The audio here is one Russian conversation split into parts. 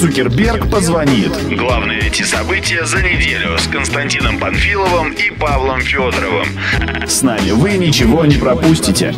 Цукерберг позвонит. Главные эти события за неделю с Константином Панфиловым и Павлом Федоровым. С нами вы ничего не пропустите.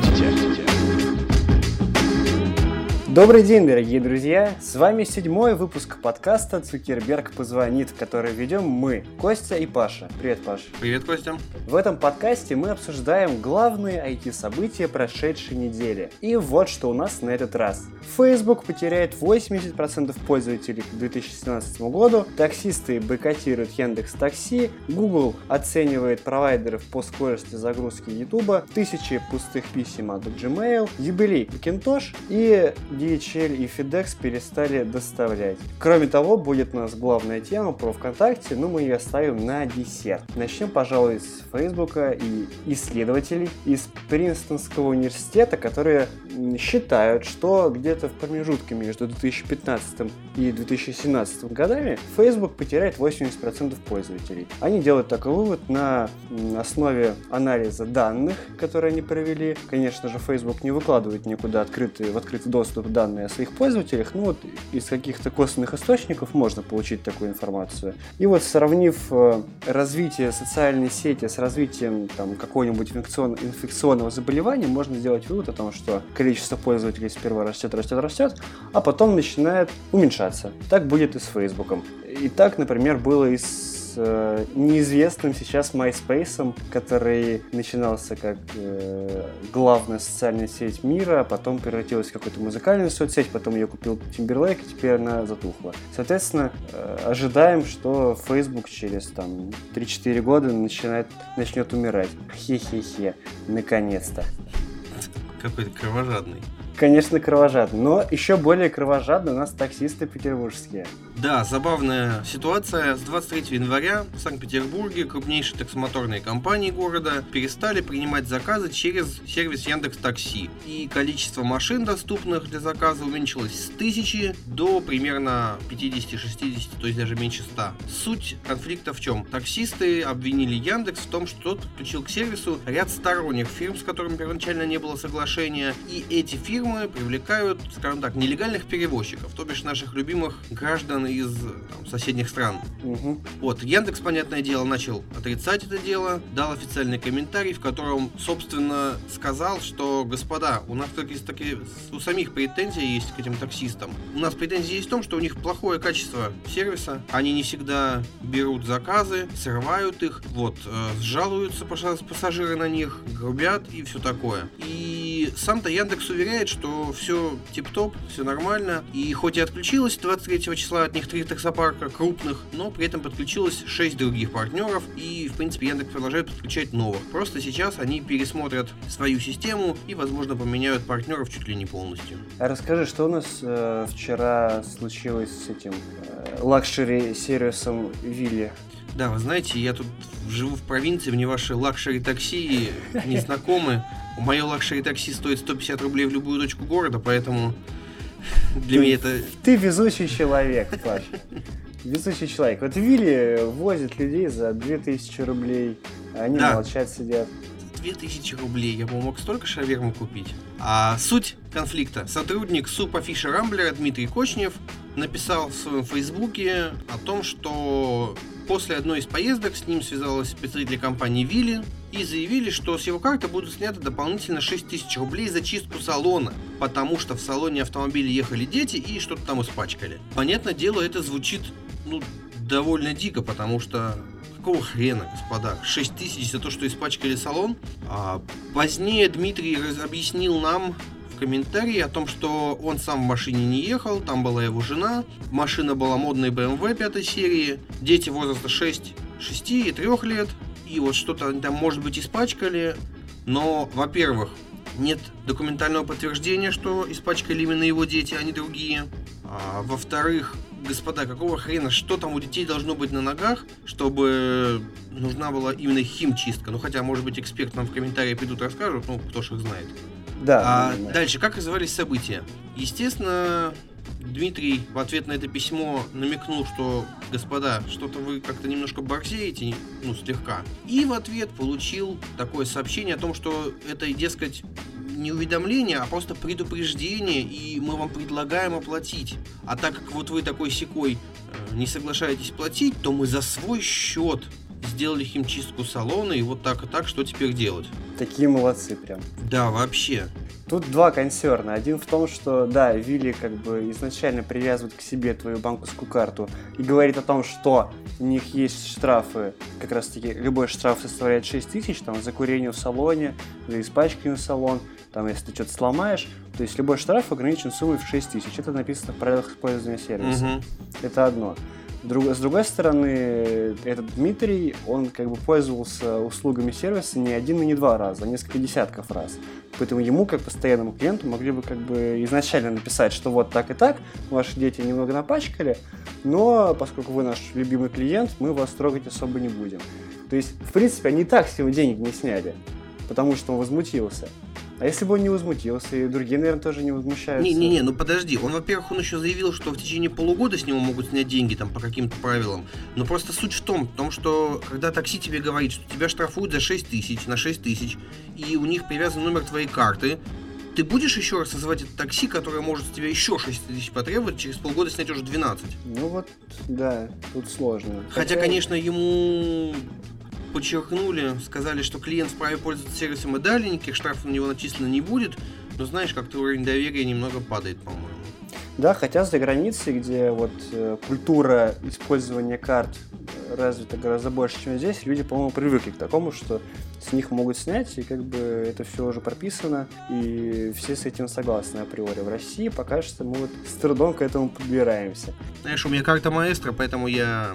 Добрый день, дорогие друзья! С вами седьмой выпуск подкаста «Цукерберг позвонит», который ведем мы, Костя и Паша. Привет, Паш. Привет, Костя. В этом подкасте мы обсуждаем главные IT-события прошедшей недели. И вот что у нас на этот раз. Facebook потеряет 80% пользователей к 2017 году, таксисты бойкотируют Яндекс Такси, Google оценивает провайдеров по скорости загрузки YouTube, тысячи пустых писем от Gmail, юбилей Macintosh и DHL и FedEx перестали доставлять. Кроме того, будет у нас главная тема про ВКонтакте, но мы ее оставим на десерт. Начнем, пожалуй, с Фейсбука и исследователей из Принстонского университета, которые считают, что где-то в промежутке между 2015 и 2017 годами Facebook потеряет 80% пользователей. Они делают такой вывод на основе анализа данных, которые они провели. Конечно же, Facebook не выкладывает никуда открытый, в открытый доступ данные о своих пользователях, ну вот из каких-то косвенных источников можно получить такую информацию. И вот сравнив э, развитие социальной сети с развитием там, какого-нибудь инфекцион, инфекционного заболевания, можно сделать вывод о том, что количество пользователей сперва растет, растет, растет, а потом начинает уменьшаться. Так будет и с Фейсбуком. И так, например, было и с э, неизвестным сейчас MySpace, который начинался как э, главная социальная сеть мира, а потом превратилась в какую-то музыкальную соцсеть, потом ее купил Timberlake, и теперь она затухла. Соответственно, э, ожидаем, что Facebook через там 3-4 года начинает, начнет умирать. Хе-хе-хе, наконец-то. Какой-то кровожадный. Конечно, кровожадный, но еще более кровожадны у нас таксисты петербургские. Да, забавная ситуация. С 23 января в Санкт-Петербурге крупнейшие таксомоторные компании города перестали принимать заказы через сервис Яндекс Такси. И количество машин, доступных для заказа, уменьшилось с 1000 до примерно 50-60, то есть даже меньше 100. Суть конфликта в чем? Таксисты обвинили Яндекс в том, что тот подключил к сервису ряд сторонних фирм, с которыми первоначально не было соглашения, и эти фирмы привлекают, скажем так, нелегальных перевозчиков, то бишь наших любимых граждан из там, соседних стран. Угу. Вот, Яндекс, понятное дело, начал отрицать это дело, дал официальный комментарий, в котором, собственно, сказал, что, господа, у нас таки, таки, у самих претензии есть к этим таксистам. У нас претензии есть в том, что у них плохое качество сервиса, они не всегда берут заказы, срывают их, вот, э, жалуются пассажиры на них, грубят и все такое. И сам-то Яндекс уверяет, что все тип-топ, все нормально, и хоть и отключилось 23 числа от них три таксопарка крупных, но при этом подключилось 6 других партнеров, и, в принципе, Яндекс продолжает подключать новых. Просто сейчас они пересмотрят свою систему и, возможно, поменяют партнеров чуть ли не полностью. А расскажи, что у нас э, вчера случилось с этим э, luxury-сервисом Wheely? Да, вы знаете, я тут живу в провинции, мне ваши luxury-такси не знакомы. Мое luxury-такси стоит 150 рублей в любую точку города, поэтому для ты, меня это... Ты везучий человек, Паш. Везучий человек. Вот Wheely возит людей за 2000 рублей, они Да. молчат, сидят. 2000 рублей, я бы мог столько шаверму купить. А суть конфликта. Сотрудник СУПа Фиша Рамблера Дмитрий Кочнев написал в своем фейсбуке о том, что после одной из поездок с ним связалась представитель компании Вилли и заявили, что с его карты будут сняты дополнительно 6 тысяч рублей за чистку салона, потому что в салоне автомобиля ехали дети и что-то там испачкали. Понятное дело, это звучит ну, довольно дико, потому что какого хрена, господа? 6 тысяч за то, что испачкали салон? А позднее Дмитрий объяснил нам в комментарии о том, что он сам в машине не ехал, там была его жена, машина была модной BMW 5 серии, дети возраста 6, 6 и 3 лет, и вот что-то они там, может быть, испачкали, но, во-первых, нет документального подтверждения, что испачкали именно его дети, а не другие. А, во-вторых, господа, какого хрена, что там у детей должно быть на ногах, чтобы нужна была именно химчистка? Ну, хотя, может быть, эксперт нам в комментарии придут расскажут, ну, кто ж их знает. Да. А дальше, как развивались события? Естественно, Дмитрий в ответ на это письмо намекнул, что, господа, что-то вы как-то немножко борзеете, ну, слегка. И в ответ получил такое сообщение о том, что это, дескать, не уведомление, а просто предупреждение, и мы вам предлагаем оплатить. А так как вот вы такой секой э, не соглашаетесь платить, то мы за свой счет сделали химчистку салона, и вот так и так, что теперь делать? Такие молодцы прям. Да, вообще. Тут два консерна. Один в том, что, да, Вилли как бы изначально привязывает к себе твою банковскую карту и говорит о том, что у них есть штрафы, как раз таки любой штраф составляет 6 тысяч, там, за курение в салоне, за испачкивание в салон, там, если ты что-то сломаешь, то есть любой штраф ограничен суммой в 6 тысяч. Это написано в правилах использования сервиса. Мгм. Это одно. Друг- с другой стороны, этот Дмитрий, он как бы пользовался услугами сервиса не один и не два раза, а несколько десятков раз. Поэтому ему, как постоянному клиенту, могли бы как бы изначально написать, что вот так и так, ваши дети немного напачкали, но поскольку вы наш любимый клиент, мы вас трогать особо не будем. То есть, в принципе, они и так с него денег не сняли, потому что он возмутился. А если бы он не возмутился, и другие, наверное, тоже не возмущаются. Не-не-не, ну подожди. Он, во-первых, он еще заявил, что в течение полугода с него могут снять деньги там по каким-то правилам. Но просто суть в том, в том, что когда такси тебе говорит, что тебя штрафуют за 6 тысяч, на 6 тысяч, и у них привязан номер твоей карты, ты будешь еще раз вызывать это такси, которое может с тебя еще 6 тысяч потребовать, через полгода снять уже 12. Ну вот, да, тут сложно. Хотя, конечно, ему подчеркнули, сказали, что клиент вправе пользоваться сервисом и далее, никаких штрафов на него начислено не будет, но знаешь, как-то уровень доверия немного падает, по-моему. Да, хотя за границей, где вот э, культура использования карт э, развита гораздо больше, чем здесь, люди, по-моему, привыкли к такому, что с них могут снять, и как бы это все уже прописано, и все с этим согласны априори. В России пока что мы вот с трудом к этому подбираемся. Знаешь, у меня карта маэстро, поэтому я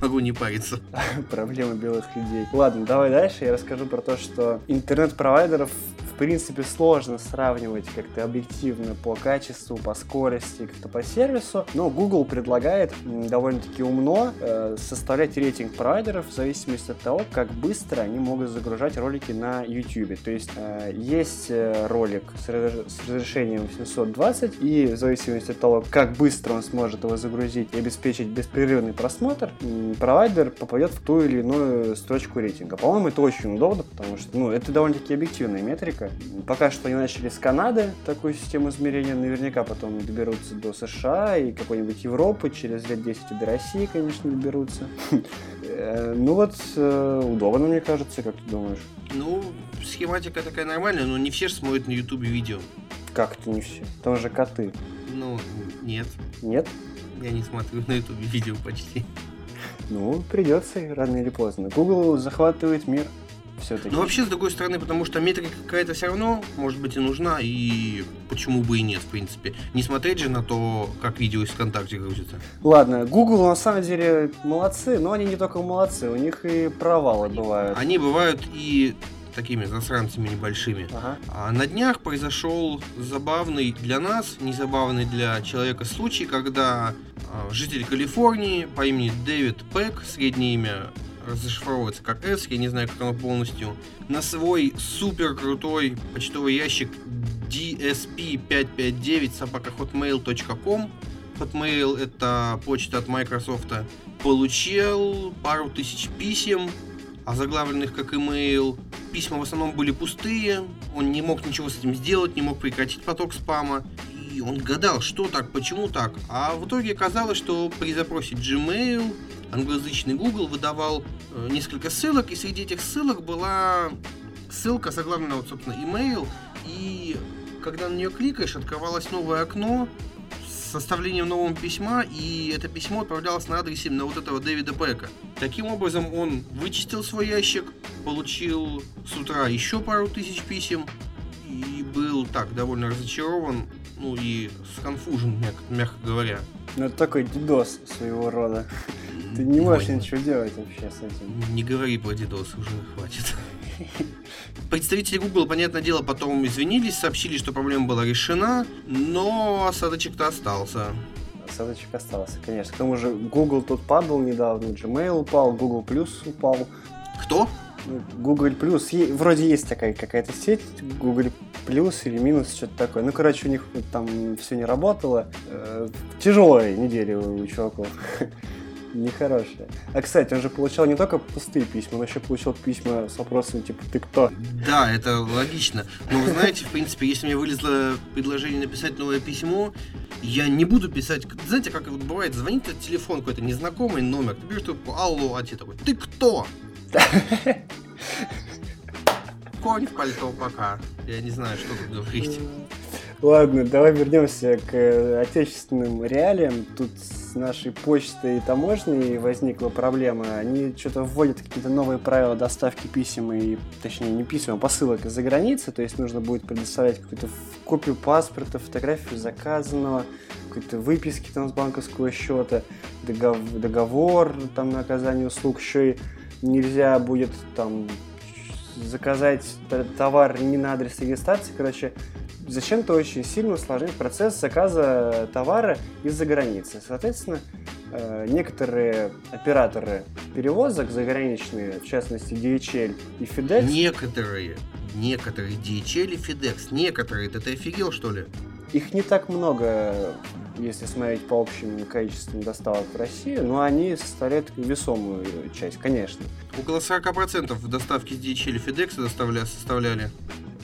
могу не париться. Проблемы белых людей. Ладно, давай дальше. Я расскажу про то, что интернет-провайдеров принципе сложно сравнивать как-то объективно по качеству, по скорости, как-то по сервису. Но Google предлагает довольно-таки умно э, составлять рейтинг провайдеров в зависимости от того, как быстро они могут загружать ролики на YouTube. То есть э, есть э, ролик с, с разрешением 720, и в зависимости от того, как быстро он сможет его загрузить и обеспечить беспрерывный просмотр, провайдер попадет в ту или иную строчку рейтинга. По-моему, это очень удобно, потому что ну, это довольно-таки объективная метрика. Пока что они начали с Канады такую систему измерения, наверняка потом доберутся до США и какой-нибудь Европы, через лет 10 и до России, конечно, доберутся. Э, Ну вот, э, удобно, мне кажется, как ты думаешь? Ну, схематика такая нормальная, но не все же смотрят на ютубе видео. Как это не все? Там же коты. Ну, нет, Нет? я не смотрю на ютубе видео почти. Ну, придется рано или поздно. Google захватывает мир все-таки. Но вообще, с другой стороны, потому что метрика какая-то все равно, может быть, и нужна, и почему бы и нет, в принципе. Не смотреть же на то, как видео из ВКонтакте грузится. Ладно, Google на самом деле молодцы, но они не только молодцы, у них и провалы бывают. Они бывают и такими засранцами небольшими. Ага. А на днях произошел забавный для нас, не забавный для человека случай, когда а, житель Калифорнии по имени Дэвид Пэк, среднее имя зашифровывается как S, я не знаю, как оно полностью, на свой супер крутой почтовый ящик dsp559 собака hotmail.com Hotmail это почта от Microsoft получил пару тысяч писем озаглавленных как email. Письма в основном были пустые, он не мог ничего с этим сделать, не мог прекратить поток спама. И он гадал, что так, почему так. А в итоге оказалось, что при запросе Gmail англоязычный Google выдавал э, несколько ссылок, и среди этих ссылок была ссылка, заглавленная, вот, собственно, email, и когда на нее кликаешь, открывалось новое окно с составлением нового письма, и это письмо отправлялось на адрес именно вот этого Дэвида Пэка. Таким образом, он вычистил свой ящик, получил с утра еще пару тысяч писем, и был так довольно разочарован, ну и сконфужен, мяг- мягко говоря. Ну, это такой дидос своего рода. Ты не можешь ничего делать вообще с этим. Не говори про DDoS, уже хватит. Представители Google, понятное дело, потом извинились, сообщили, что проблема была решена, но осадочек-то остался. Осадочек остался, конечно. К тому же Google тут падал недавно, Gmail упал, Google Plus упал. Кто? Ну, Google Plus, вроде есть такая какая-то сеть, Google Plus или минус, что-то такое. Ну, короче, у них там все не работало. Э, тяжелая неделя у чуваков. Нехорошее. А, кстати, он же получал не только пустые письма, он еще получал письма с вопросами типа «Ты кто?». Да, это логично. Но вы знаете, в принципе, если мне вылезло предложение написать новое письмо, я не буду писать... Знаете, как вот бывает, звонит телефон какой-то незнакомый номер, ты берешь трубку, алло, а тебе такой, ты кто? Конь в пальто пока. Я не знаю, что тут говорить. Ладно, давай вернемся к э, отечественным реалиям. Тут с нашей почтой и таможней возникла проблема. Они что-то вводят какие-то новые правила доставки писем и, точнее, не писем, а посылок из-за границы. То есть нужно будет предоставлять какую-то копию паспорта, фотографию заказанного, какой-то выписки там с банковского счета, договор, договор там на оказание услуг. Еще и нельзя будет там заказать товар не на адрес регистрации. Короче, зачем-то очень сильно усложнить процесс заказа товара из-за границы. Соответственно, э, некоторые операторы перевозок заграничные, в частности DHL и FedEx... Некоторые, некоторые DHL и FedEx, некоторые, ты, ты офигел что ли? Их не так много, если смотреть по общим количествам доставок в Россию, но они составляют весомую часть, конечно. Около 40% доставки DHL и FedEx доставля, составляли.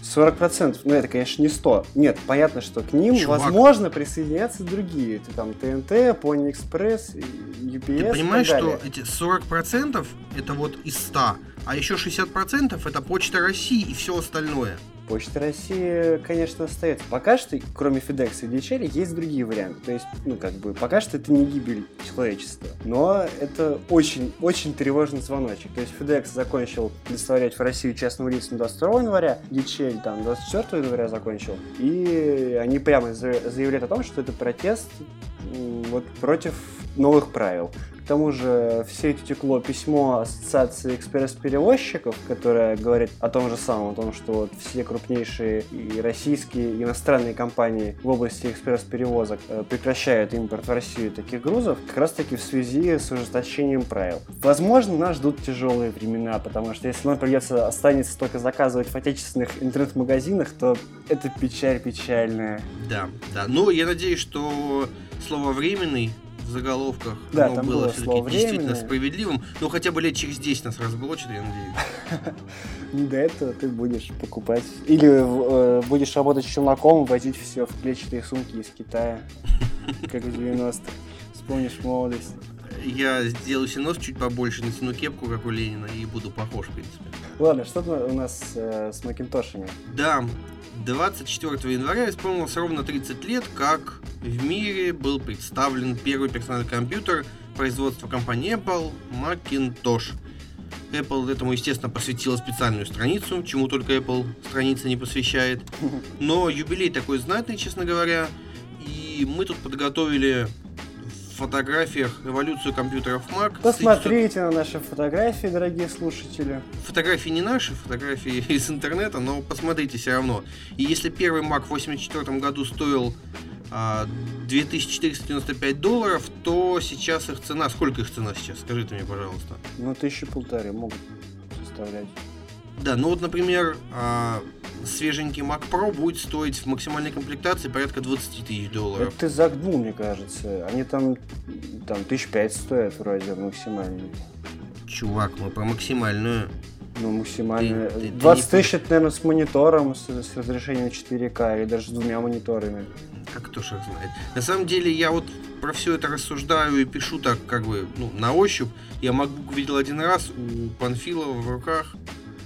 40%, ну это, конечно, не 100. Нет, понятно, что к ним, Чувак. возможно, присоединятся другие. Это там ТНТ, Pony Express, UPS Ты понимаешь, и так что далее. эти 40% это вот из 100, а еще 60% это Почта России и все остальное. Почта России, конечно, остается. Пока что, кроме FedEx и DHL, есть другие варианты. То есть, ну, как бы, пока что это не гибель человечества. Но это очень-очень тревожный звоночек. То есть, FedEx закончил представлять в Россию частным лицам 22 января, DHL там 24 января закончил. И они прямо за- заявляют о том, что это протест вот против новых правил. К тому же в сеть утекло письмо Ассоциации экспресс-перевозчиков, которое говорит о том же самом, о том, что вот все крупнейшие и российские, и иностранные компании в области экспресс-перевозок э, прекращают импорт в Россию таких грузов, как раз таки в связи с ужесточением правил. Возможно, нас ждут тяжелые времена, потому что если нам придется останется только заказывать в отечественных интернет-магазинах, то это печаль печальная. Да, да. Ну, я надеюсь, что слово временный в заголовках Да, оно было было все-таки действительно справедливым. Ну, хотя бы лет через 10 нас разблочат, я надеюсь. До этого ты будешь покупать. Или э, будешь работать челноком, возить все в клетчатые сумки из Китая, как в 90-х. Вспомнишь молодость. Я сделаю себе нос чуть побольше, натяну кепку, как у Ленина, и буду похож, в принципе. Ладно, что у нас э, с Макинтошами? Да, 24 января исполнилось ровно 30 лет, как в мире был представлен первый персональный компьютер производства компании Apple Macintosh. Apple этому, естественно, посвятила специальную страницу, чему только Apple страница не посвящает. Но юбилей такой знатный, честно говоря. И мы тут подготовили фотографиях эволюцию компьютеров Mac. Посмотрите на наши фотографии, дорогие слушатели. Фотографии не наши, фотографии из интернета, но посмотрите все равно. И если первый Mac в 84 году стоил а, 2495 долларов, то сейчас их цена... Сколько их цена сейчас? Скажите мне, пожалуйста. Ну, тысячи полторы могут составлять. Да, ну вот, например, а, свеженький Mac Pro будет стоить в максимальной комплектации порядка 20 тысяч долларов. Это ты загнул, мне кажется. Они там, там тысяч пять стоят вроде максимально. Чувак, мы про максимальную. Ну, максимально. Ты- ты- ты 20 не тысяч, это, наверное, с монитором, с, с разрешением 4К, или даже с двумя мониторами. Как кто их знает. На самом деле, я вот про все это рассуждаю и пишу так, как бы, ну, на ощупь. Я MacBook видел один раз у Панфилова в руках.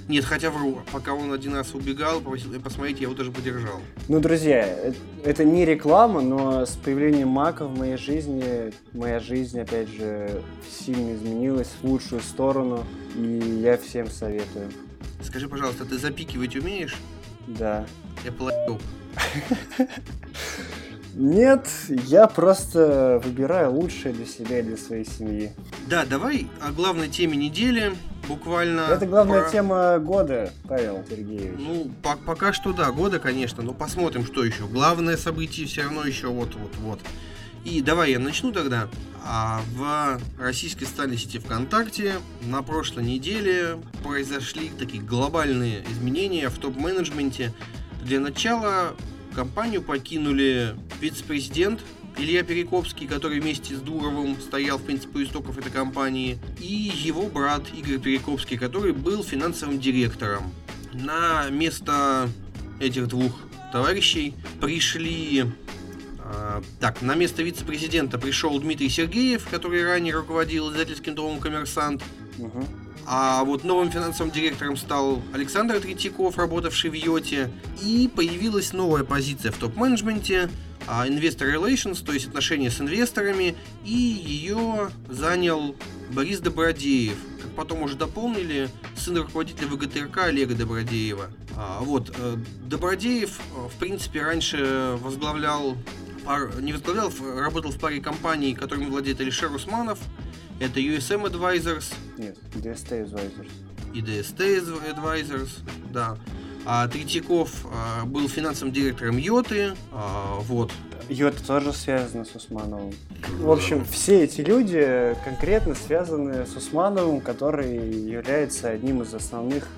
Нет, хотя вру, пока он один раз убегал, попросил меня посмотреть, я его даже подержал. Ну, друзья, э- это не реклама, но с появлением Мака в моей жизни, моя жизнь, опять же, сильно изменилась в лучшую сторону, и я всем советую. Скажи, пожалуйста, ты запикивать умеешь? Да. Я половил. Нет, я просто выбираю лучшее для себя и для своей семьи. Да, давай о главной теме недели. Буквально. Это главная про- тема года, Павел Сергеевич. Ну, по- пока что да, года, конечно, но посмотрим, что еще. Главное событие все равно еще вот-вот-вот. И давай я начну тогда. А в российской сети ВКонтакте на прошлой неделе произошли такие глобальные изменения в топ-менеджменте. Для начала компанию покинули вице-президент Илья Перекопский, который вместе с Дуровым стоял, в принципе, у истоков этой компании, и его брат Игорь Перекопский, который был финансовым директором. На место этих двух товарищей пришли а, так, на место вице-президента пришел Дмитрий Сергеев, который ранее руководил издательским домом «Коммерсант». Мгм. А вот новым финансовым директором стал Александр Третьяков, работавший в Йоте. И появилась новая позиция в топ-менеджменте а, Investor Relations, то есть отношения с инвесторами. И ее занял Борис Добродеев. Как потом уже дополнили, сын руководителя ВГТРК Олега Добродеева. А, вот, э, Добродеев, э, в принципе, раньше возглавлял не возглавлял, работал в паре компаний, которыми владеет Алишер Усманов. Это USM Advisors, Нет, DST Advisors. и DST Advisors, да. А Третьяков а, был финансовым директором Йоты, а, вот. Это тоже связано с Усмановым. В общем, все эти люди конкретно связаны с Усмановым, который является одним из основных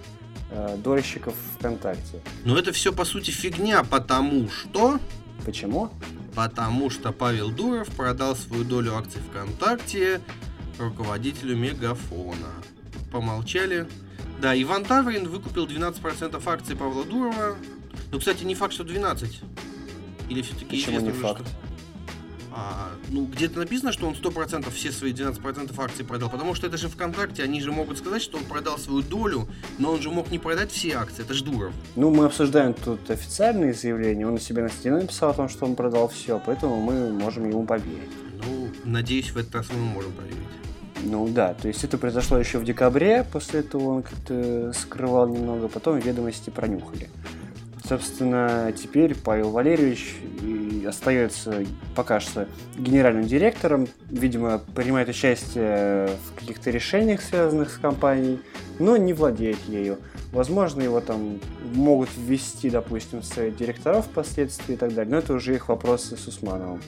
э, дольщиков ВКонтакте. Но это все по сути фигня, потому что... Почему? Потому что Павел Дуров продал свою долю акций ВКонтакте руководителю Мегафона. Помолчали. Да, Иван Таврин выкупил 12% акций Павла Дурова. Ну, кстати, не факт, что 12. Или все-таки Почему не факт? А, ну, где-то написано, что он 100% все свои 12% акций продал, потому что это же ВКонтакте, они же могут сказать, что он продал свою долю, но он же мог не продать все акции, это ж Дуров. Ну, мы обсуждаем тут официальные заявления. Он у себя на стене написал о том, что он продал все, поэтому мы можем ему поверить. Ну, надеюсь, в этот раз мы можем поверить. Ну да, то есть это произошло еще в декабре, после этого он как-то скрывал немного, потом ведомости пронюхали. Собственно, теперь Павел Валерьевич остается пока что генеральным директором, видимо, принимает участие в каких-то решениях, связанных с компанией, но не владеет ею. Возможно, его там могут ввести, допустим, совет директоров впоследствии и так далее, но это уже их вопросы с Усмановым.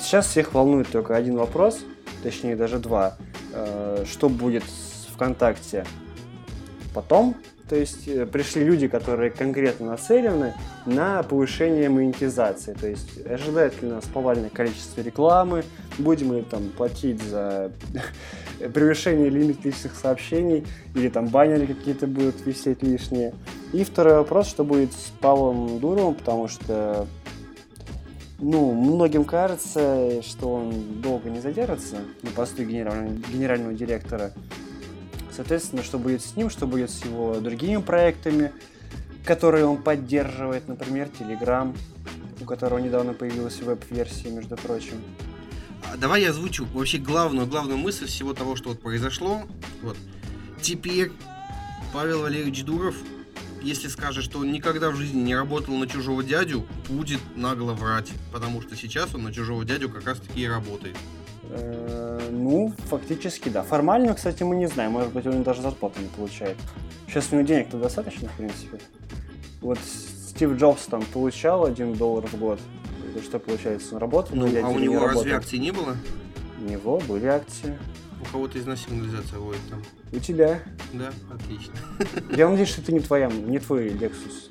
Сейчас всех волнует только один вопрос, точнее даже два. Э, Что будет с ВКонтакте потом? То есть э, пришли люди, которые конкретно нацелены на повышение монетизации. То есть ожидает ли нас повальное количество рекламы, будем ли там платить за превышение лимита личных сообщений, или там баннеры какие-то будут висеть лишние. И второй вопрос, что будет с Павлом Дуровым, потому что ну, многим кажется, что он долго не задержится на посту генерального, генерального директора. Соответственно, что будет с ним, что будет с его другими проектами, которые он поддерживает, например, Telegram, у которого недавно появилась веб-версия, между прочим. А давай я озвучу вообще главную, главную мысль всего того, что вот произошло. Вот. Теперь Павел Валерьевич Дуров, если скажет, что он никогда в жизни не работал на чужого дядю, будет нагло врать. Потому что сейчас он на чужого дядю как раз таки и работает. Э, Ну, фактически, да. Формально, кстати, мы не знаем. Может быть, он даже зарплату не получает. Сейчас у него денег-то достаточно, в принципе. Вот Стив Джобс там получал 1 доллар в год. Это что получается? Он работал, Ну, а у или не него разве работал? акций не было? У него были акции. У кого-то из нас сигнализация водит там. У тебя. Да, отлично. Я надеюсь, что это не твоя, не твой Lexus.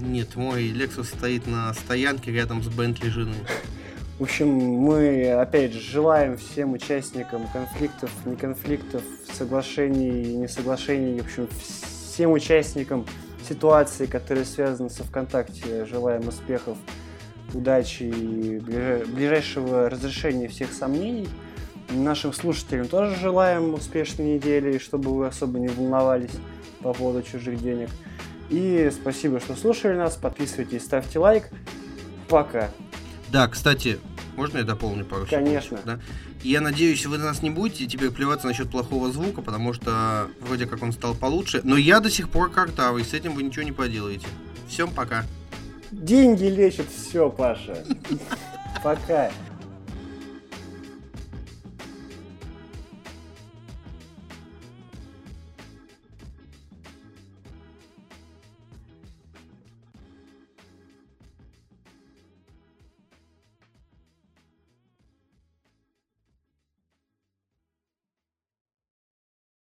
Нет, мой Lexus стоит на стоянке рядом с Бентли жены. В общем, мы опять же желаем всем участникам конфликтов, не конфликтов, соглашений, не соглашений, в общем, всем участникам ситуации, которые связаны со ВКонтакте, желаем успехов, удачи и ближай- ближайшего разрешения всех сомнений. Нашим слушателям тоже желаем успешной недели, и чтобы вы особо не волновались по поводу чужих денег. И спасибо, что слушали нас. Подписывайтесь, ставьте лайк. Пока. Да, кстати, можно я дополню пару секунд? Конечно. Да? Я надеюсь, вы на нас не будете теперь плеваться насчет плохого звука, потому что вроде как он стал получше. Но я до сих пор картавый, с этим вы ничего не поделаете. Всем пока. Деньги лечат все, Паша. Пока.